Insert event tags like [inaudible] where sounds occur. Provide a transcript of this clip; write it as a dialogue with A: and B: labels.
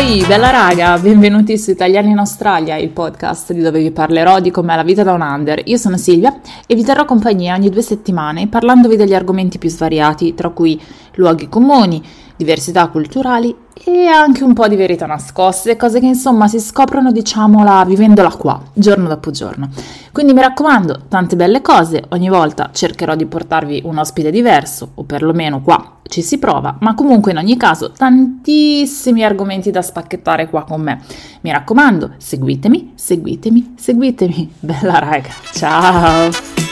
A: Ehi, bella raga, benvenuti su Italiani in Australia, il podcast di dove vi parlerò di com'è la vita da un under. Io sono Silvia e vi terrò compagnia ogni due settimane parlandovi degli argomenti più svariati, tra cui luoghi comuni, diversità culturali e anche un po' di verità nascoste, cose che insomma si scoprono, diciamola, vivendola qua, giorno dopo giorno. Quindi mi raccomando, tante belle cose, ogni volta cercherò di portarvi un ospite diverso, o perlomeno qua ci si prova, ma comunque in ogni caso tantissimi argomenti da spacchettare qua con me. Mi raccomando, seguitemi, seguitemi, seguitemi. [laughs] Bella raga, ciao!